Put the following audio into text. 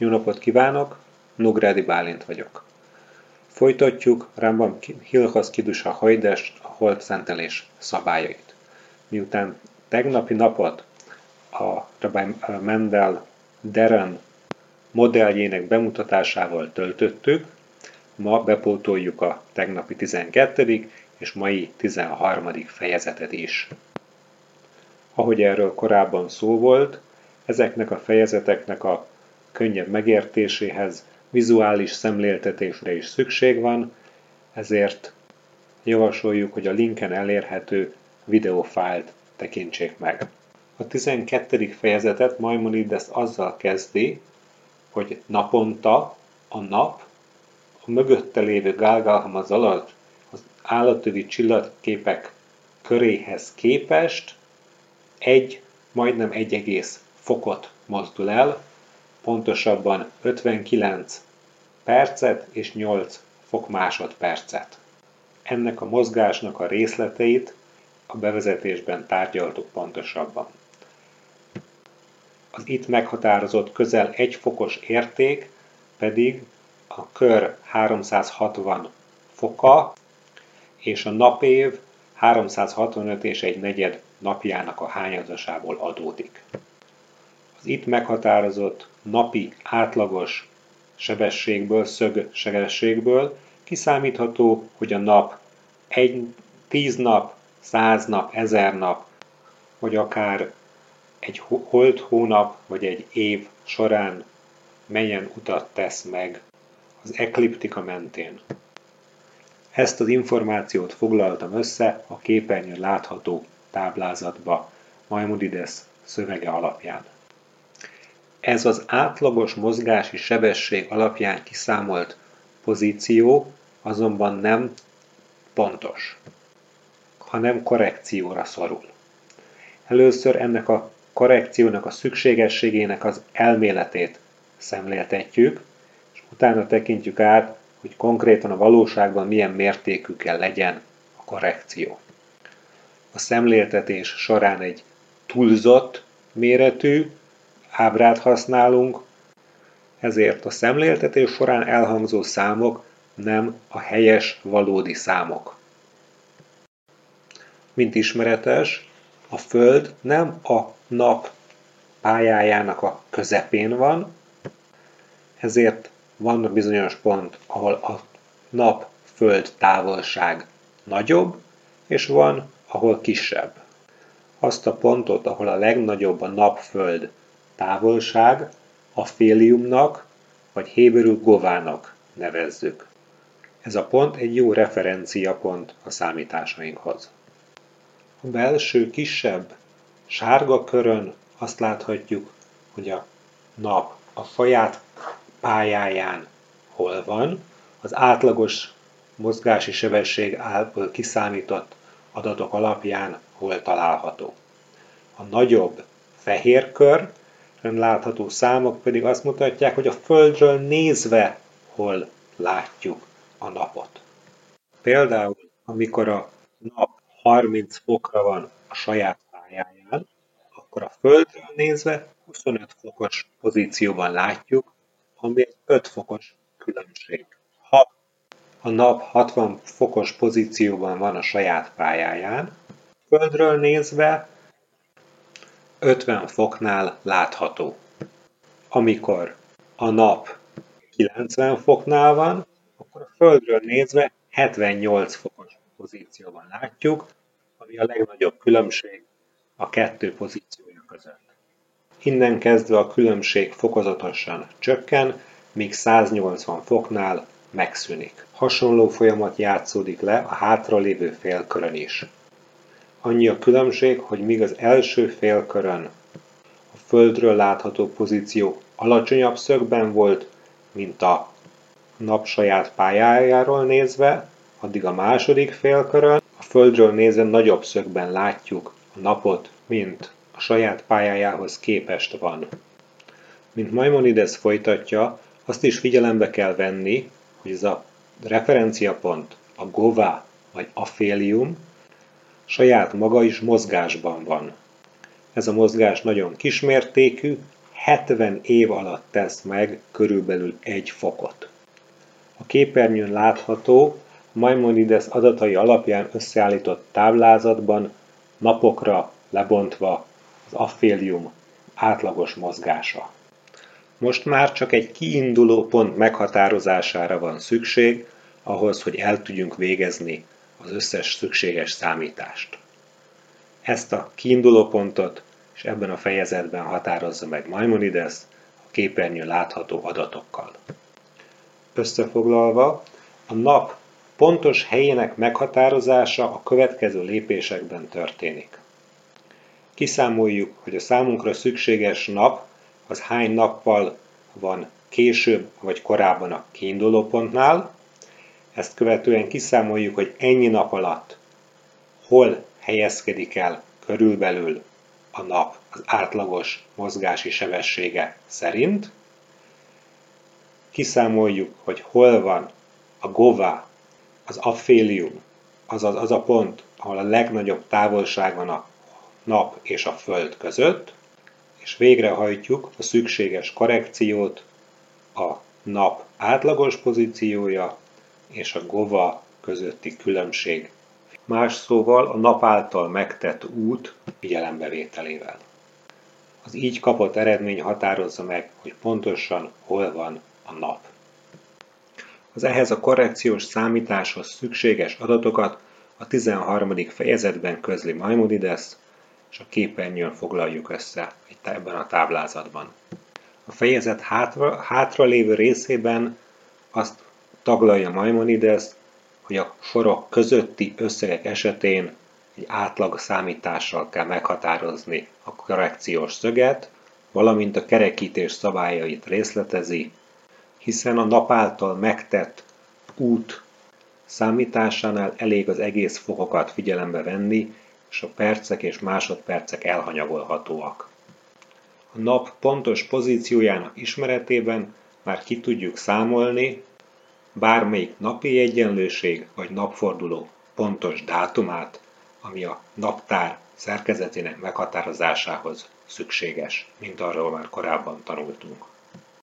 Jó napot kívánok, Nográdi Bálint vagyok. Folytatjuk Rambam Hilchos Kidusa Hajdest, a holtszentelés szabályait. Miután tegnapi napot a Rabbi Mendel Deren modelljének bemutatásával töltöttük, ma bepótoljuk a tegnapi 12. és mai 13. fejezetet is. Ahogy erről korábban szó volt, ezeknek a fejezeteknek a könnyebb megértéséhez vizuális szemléltetésre is szükség van, ezért javasoljuk, hogy a linken elérhető videófájlt tekintsék meg. A 12. fejezetet Maimonides azzal kezdi, hogy naponta a nap a mögötte lévő gálgálhamaz alatt az állatövi csillagképek köréhez képest egy, majdnem egy egész fokot mozdul el, pontosabban 59 percet és 8 fok másodpercet. Ennek a mozgásnak a részleteit a bevezetésben tárgyaltuk pontosabban. Az itt meghatározott közel 1 fokos érték pedig a kör 360 foka és a napév 365 és egy negyed napjának a hányadosából adódik. Az itt meghatározott napi átlagos sebességből, szög sebességből kiszámítható, hogy a nap egy, tíz nap, száz nap, ezer nap, vagy akár egy holt hónap, vagy egy év során melyen utat tesz meg az ekliptika mentén. Ezt az információt foglaltam össze a képernyőn látható táblázatba Maimonides szövege alapján. Ez az átlagos mozgási sebesség alapján kiszámolt pozíció azonban nem pontos, hanem korrekcióra szorul. Először ennek a korrekciónak a szükségességének az elméletét szemléltetjük, és utána tekintjük át, hogy konkrétan a valóságban milyen mértékű kell legyen a korrekció. A szemléltetés során egy túlzott méretű ábrát használunk, ezért a szemléltetés során elhangzó számok nem a helyes, valódi számok. Mint ismeretes, a Föld nem a nap pályájának a közepén van, ezért van bizonyos pont, ahol a nap-föld távolság nagyobb, és van, ahol kisebb. Azt a pontot, ahol a legnagyobb a nap-föld távolság, a féliumnak, vagy héberül govának nevezzük. Ez a pont egy jó referenciapont a számításainkhoz. A belső kisebb sárga körön azt láthatjuk, hogy a nap a faját pályáján hol van, az átlagos mozgási sebesség által kiszámított adatok alapján hol található. A nagyobb fehér kör látható számok pedig azt mutatják, hogy a Földről nézve hol látjuk a napot. Például, amikor a nap 30 fokra van a saját pályáján, akkor a Földről nézve 25 fokos pozícióban látjuk, ami egy 5 fokos különbség. Ha a nap 60 fokos pozícióban van a saját pályáján, Földről nézve 50 foknál látható. Amikor a nap 90 foknál van, akkor a Földről nézve 78 fokos pozícióban látjuk, ami a legnagyobb különbség a kettő pozíciója között. Innen kezdve a különbség fokozatosan csökken, míg 180 foknál megszűnik. Hasonló folyamat játszódik le a hátralévő félkörön is. Annyi a különbség, hogy míg az első félkörön a Földről látható pozíció alacsonyabb szögben volt, mint a nap saját pályájáról nézve, addig a második félkörön a Földről nézve nagyobb szögben látjuk a napot, mint a saját pályájához képest van. Mint Maimonides folytatja, azt is figyelembe kell venni, hogy ez a referenciapont, a gova vagy afélium, saját maga is mozgásban van. Ez a mozgás nagyon kismértékű, 70 év alatt tesz meg körülbelül egy fokot. A képernyőn látható, Maimonides adatai alapján összeállított táblázatban napokra lebontva az affélium átlagos mozgása. Most már csak egy kiinduló pont meghatározására van szükség, ahhoz, hogy el tudjunk végezni az összes szükséges számítást. Ezt a kiinduló pontot és ebben a fejezetben határozza meg Maimonides a képernyőn látható adatokkal. Összefoglalva, a nap pontos helyének meghatározása a következő lépésekben történik. Kiszámoljuk, hogy a számunkra szükséges nap az hány nappal van később vagy korábban a kiinduló pontnál, ezt követően kiszámoljuk, hogy ennyi nap alatt hol helyezkedik el körülbelül a nap az átlagos mozgási sebessége szerint. Kiszámoljuk, hogy hol van a gova, az affélium, azaz az a pont, ahol a legnagyobb távolság van a nap és a föld között, és végrehajtjuk a szükséges korrekciót a nap átlagos pozíciója és a gova közötti különbség. Más szóval a nap által megtett út figyelembevételével. Az így kapott eredmény határozza meg, hogy pontosan hol van a nap. Az ehhez a korrekciós számításhoz szükséges adatokat a 13. fejezetben közli Maimonides, és a képernyőn foglaljuk össze itt ebben a táblázatban. A fejezet hátra, hátra lévő részében azt taglalja Maimonides, hogy a sorok közötti összegek esetén egy átlag számítással kell meghatározni a korrekciós szöget, valamint a kerekítés szabályait részletezi, hiszen a nap által megtett út számításánál elég az egész fokokat figyelembe venni, és a percek és másodpercek elhanyagolhatóak. A nap pontos pozíciójának ismeretében már ki tudjuk számolni bármelyik napi egyenlőség vagy napforduló pontos dátumát, ami a naptár szerkezetének meghatározásához szükséges, mint arról már korábban tanultunk.